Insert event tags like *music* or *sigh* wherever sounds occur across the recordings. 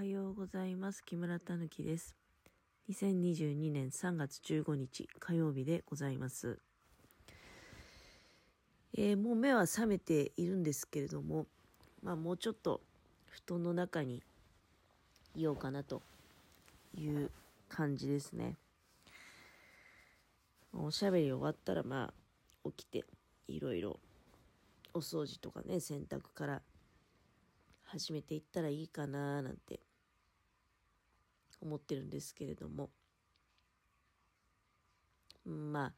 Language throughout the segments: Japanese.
はようございます。木村たぬきです。2022年3月15日火曜日でございます。えーもう目は覚めているんですけれども、まあもうちょっと布団の中にいようかなという感じですね。おしゃべり終わったらまあ起きていろいろお掃除とかね洗濯から始めていったらいいかななんて思ってるんですけれどもまあ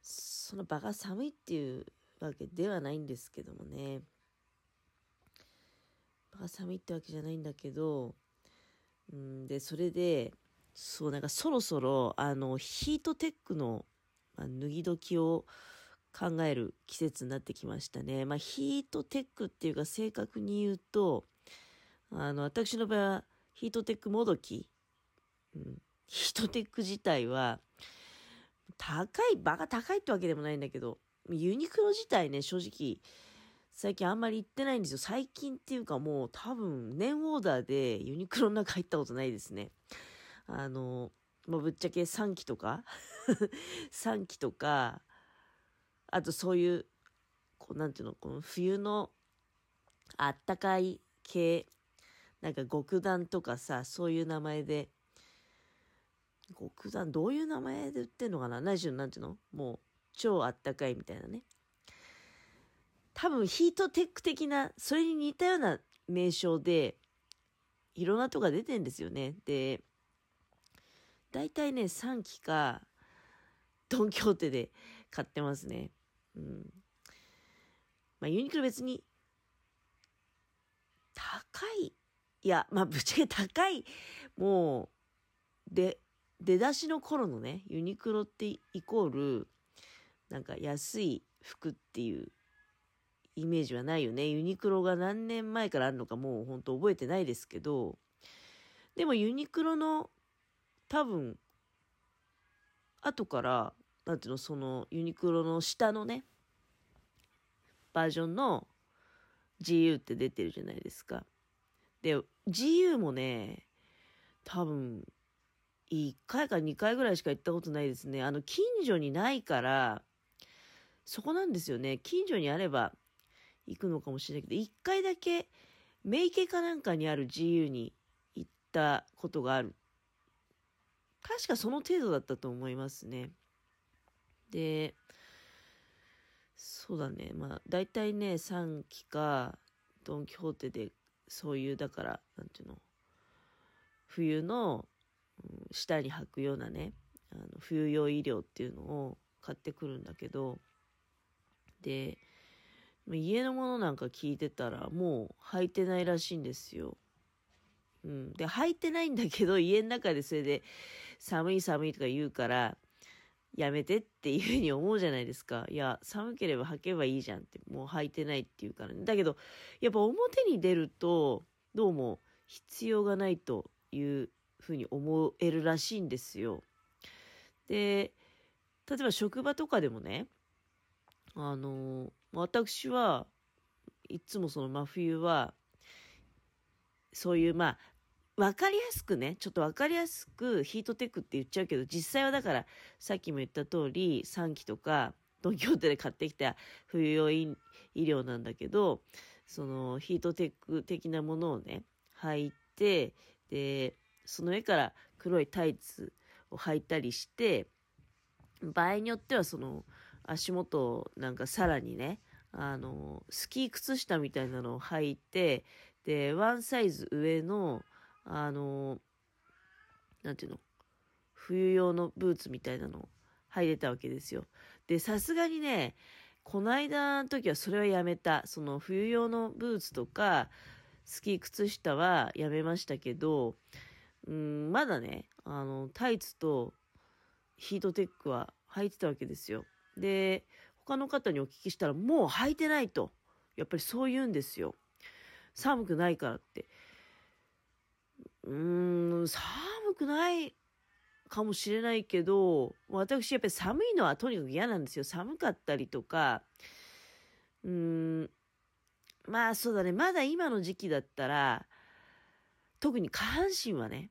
その場が寒いっていうわけではないんですけどもね場が寒いってわけじゃないんだけどうんでそれでそうなんかそろそろあのヒートテックの、まあ、脱ぎ時を考える季節になってきましたね。まあ、ヒートテックっていうか正確に言うと、あの、私の場合はヒートテックもどき。うん、ヒートテック自体は、高い、場が高いってわけでもないんだけど、ユニクロ自体ね、正直、最近あんまり行ってないんですよ。最近っていうかもう多分年オーダーでユニクロの中入ったことないですね。あの、まあ、ぶっちゃけ3期とか *laughs* 3期とか、あとそういう、こうなんていうの、この冬のあったかい系、なんか極暖とかさ、そういう名前で、極暖、どういう名前で売ってんのかな？何しろなんていうの？もう超あったかいみたいなね。多分ヒートテック的な、それに似たような名称で、いろんなとこが出てんですよね。で、大体ね、3期か、ドンキホーテで買ってますね。うん。まあ、ユニクロ別に、高い。いや、まあ、*laughs* ぶっちゃけ高い。もう、で、出だしの頃のね、ユニクロってイコール、なんか安い服っていうイメージはないよね。ユニクロが何年前からあるのかもう本当覚えてないですけど、でもユニクロの多分、後から、なんていうの、そのユニクロの下のね、バージョンの GU って出てるじゃないですか。で、GU もね、多分、1回か2回ぐらいしか行ったことないですね。あの、近所にないから、そこなんですよね。近所にあれば行くのかもしれないけど、1回だけ、メイケかなんかにある GU に行ったことがある。確かその程度だったと思いますね。で、そうだね。まあ、大体ね、3期か、ドン・キホーテで、そういう、だから、なんていうの、冬の、うん下に履くようなね、あの冬用衣料っていうのを買ってくるんだけど、で、家のものなんか聞いてたら、もう履いてないらしいんですよ。うん。で、履いてないんだけど、家の中でそれで、寒い寒いとか言うから、やめてっていうふうに思うじゃないですか。いや、寒ければ履けばいいじゃんって、もう履いてないって言うからね。だけど、やっぱ表に出ると、どうも必要がないというふうに思えるらしいんですよ。で、例えば職場とかでもね、あの、私はいつもその真冬は、そういうまあ、わかりやすくね、ちょっとわかりやすくヒートテックって言っちゃうけど、実際はだから、さっきも言った通り、3期とか、東京都で買ってきた冬用医療なんだけど、そのヒートテック的なものをね、履いて、で、その上から黒いタイツを履いたりして、場合によってはその足元なんかさらにね、あの、スキー靴下みたいなのを履いて、で、ワンサイズ上の、あの、なんていうの、冬用のブーツみたいなのを履いてたわけですよ。で、さすがにね、この間の時はそれはやめた。その冬用のブーツとか、スキー靴下はやめましたけど、うん、まだね、あの、タイツとヒートテックは履いてたわけですよ。で、他の方にお聞きしたら、もう履いてないと。やっぱりそう言うんですよ。寒くないからって。うーん、寒くないかもしれないけど、私やっぱり寒いのはとにかく嫌なんですよ。寒かったりとか、うーん、まあそうだね、まだ今の時期だったら、特に下半身はね、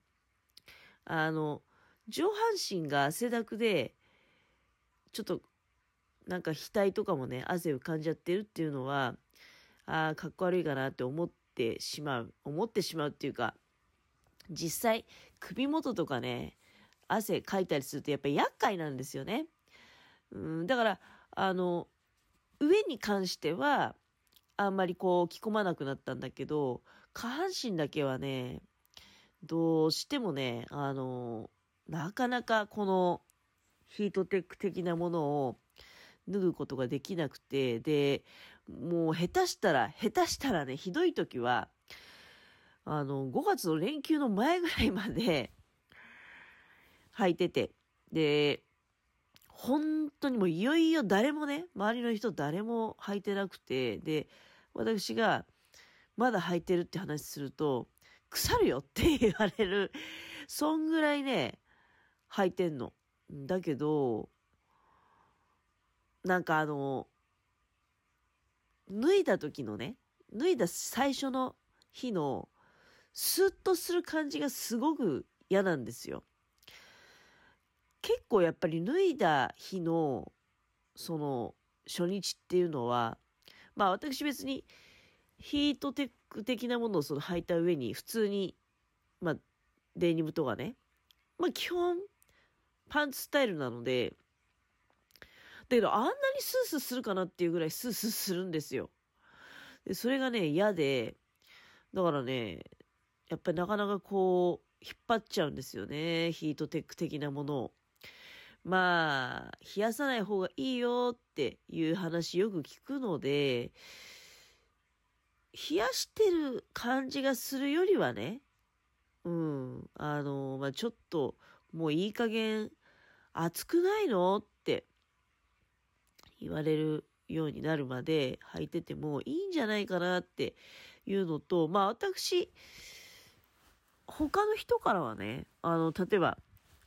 あの、上半身が汗だくで、ちょっと、なんか額とかもね、汗浮かんじゃってるっていうのは、ああ、かっこ悪いかなって思ってしまう。思ってしまうっていうか、実際、首元とかね、汗かいたりするとやっぱり厄介なんですよね。うん、だから、あの、上に関しては、あんまりこう着込まなくなったんだけど、下半身だけはね、どうしてもね、あの、なかなかこのヒートテック的なものを脱ぐことができなくて、で、もう下手したら、下手したらね、ひどい時は、あの、5月の連休の前ぐらいまで *laughs* 履いてて、で、本当にもういよいよ誰もね、周りの人誰も履いてなくて、で、私がまだ履いてるって話すると、腐るよって言われる、そんぐらいね、履いてんの。だけど、なんかあの、脱いだ時のね、脱いだ最初の日の、スッとする感じがすごく嫌なんですよ。結構やっぱり脱いだ日の、その、初日っていうのは、まあ私別にヒートテック的なものをその履いた上に普通に、まあデニムとかね、まあ基本パンツスタイルなので、だけどあんなにスースーするかなっていうぐらいスースーするんですよ。で、それがね、嫌で、だからね、やっぱりなかなかこう、引っ張っちゃうんですよね。ヒートテック的なものを。まあ、冷やさない方がいいよっていう話よく聞くので、冷やしてる感じがするよりはね、うん、あの、まあ、ちょっと、もういい加減、暑くないのって言われるようになるまで履いててもいいんじゃないかなっていうのと、まあ私、他の人からはね、あの、例えば、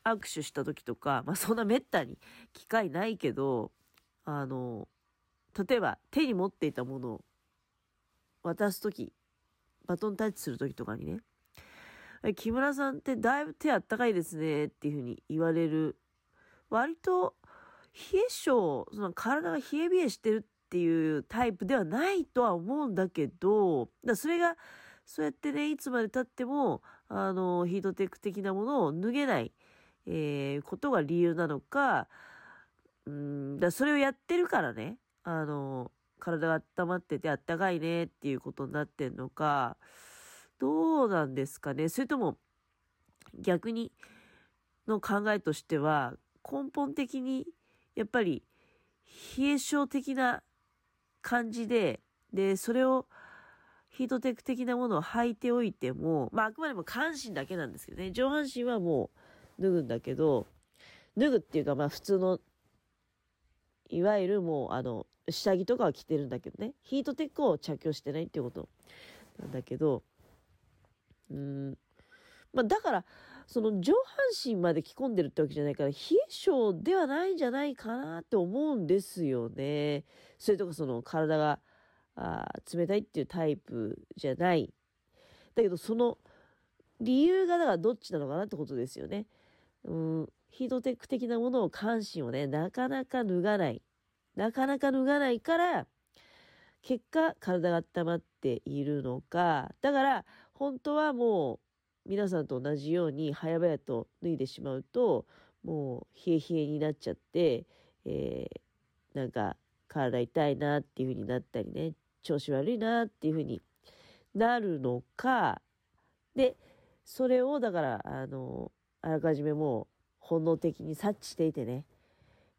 握手した時とか、まあそんな滅多に機会ないけど、あの、例えば手に持っていたものを渡す時、バトンタッチする時とかにね、木村さんってだいぶ手あったかいですねっていうふうに言われる。割と冷え性、その体が冷え冷えしてるっていうタイプではないとは思うんだけど、だそれが、そうやってね、いつまで経っても、あの、ヒートテック的なものを脱げない。えー、ことが理由なのか、うん、だそれをやってるからね、あの、体が温まっててあったかいねっていうことになってんのか、どうなんですかね。それとも、逆にの考えとしては、根本的に、やっぱり、冷え性的な感じで、で、それを、ヒートテック的なものを履いておいても、まあ、あくまでも下半身だけなんですけどね、上半身はもう、脱ぐんだけど、脱ぐっていうかまあ普通の、いわゆるもうあの、下着とかは着てるんだけどね、ヒートテックを着用してないっていうこと。なんだけど、うん、まあだから、その上半身まで着込んでるってわけじゃないから、冷え性ではないんじゃないかなって思うんですよね。それとかその体があ冷たいっていうタイプじゃない。だけどその理由がだからどっちなのかなってことですよね。うん、ヒートテック的なものを関心をね、なかなか脱がない。なかなか脱がないから、結果、体が温まっているのか、だから、本当はもう、皆さんと同じように、早々と脱いでしまうと、もう、冷え冷えになっちゃって、えー、なんか、体痛いなっていう風になったりね、調子悪いなっていう風になるのか、で、それを、だから、あの、あらかじめもう本能的に察知していてね、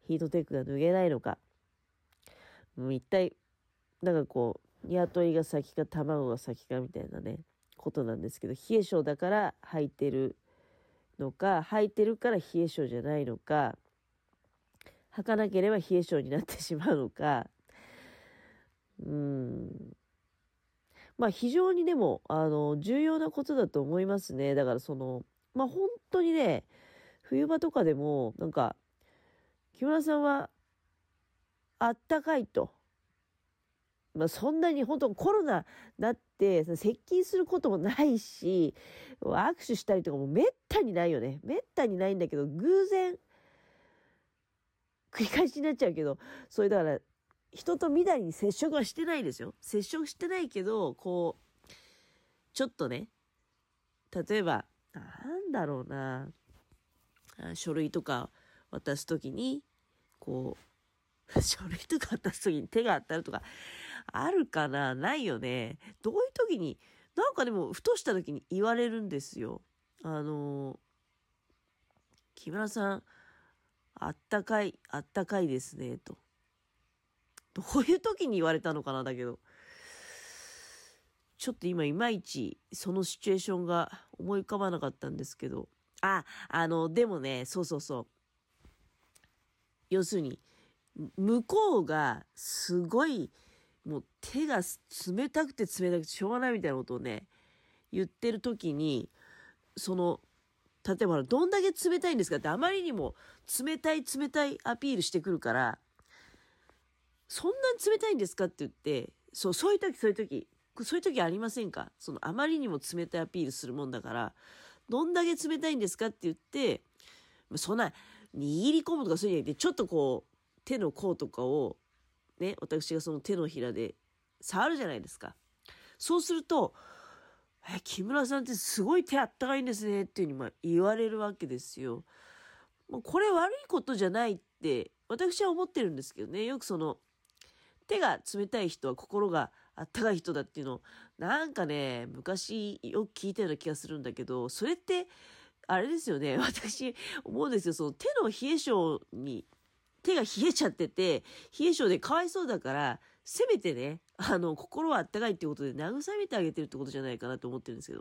ヒートテックが脱げないのか、もう一体、なんかこう、鶏が先か卵が先かみたいなね、ことなんですけど、冷え性だから履いてるのか、履いてるから冷え性じゃないのか、履かなければ冷え性になってしまうのか、うん。まあ非常にでも、あの、重要なことだと思いますね。だからその、まあ本当にね、冬場とかでも、なんか、木村さんは、あったかいと。まあ、そんなに本当コロナなって接近することもないし握手したりとかもめったにないよねめったにないんだけど偶然繰り返しになっちゃうけどそれだから人とみだりに接触はしてないですよ接触してないけどこうちょっとね例えばなんだろうな書類とか渡す時にこう *laughs* 書類とか渡す時に手が当たるとかあるかなないよね。どういう時に、なんかでも、ふとした時に言われるんですよ。あの、木村さん、あったかい、あったかいですね、と。どういう時に言われたのかな、だけど。ちょっと今いまいちそのシチュエーションが思い浮かばなかったんですけど。あ、あの、でもね、そうそうそう。要するに、向こうがすごいもう手が冷たくて冷たくてしょうがないみたいなことをね、言ってる時に、その、例えばどんだけ冷たいんですかってあまりにも冷たい冷たいアピールしてくるから、そんなに冷たいんですか？って言って、そう、そういう時、そういう時、そういう時ありませんか？そのあまりにも冷たいアピールするもんだから、どんだけ冷たいんですか？って言って、そんな握り込むとかそういうんじゃなくて、ちょっとこう、手の甲とかをね、私がその手のひらで触るじゃないですか。そうすると、え、木村さんってすごい手あったかいんですねっていうふうにま言われるわけですよ。もうこれ悪いことじゃないって私は思ってるんですけどね。よくその手が冷たい人は心があったかい人だっていうのなんかね、昔よく聞いたような気がするんだけど、それってあれですよね。*laughs* 私思うんですよ。その手の冷え性に手が冷えちゃってて、冷え性でかわいそうだから、せめてね、あの、心はあったかいっていうことで慰めてあげてるってことじゃないかなと思ってるんですけど。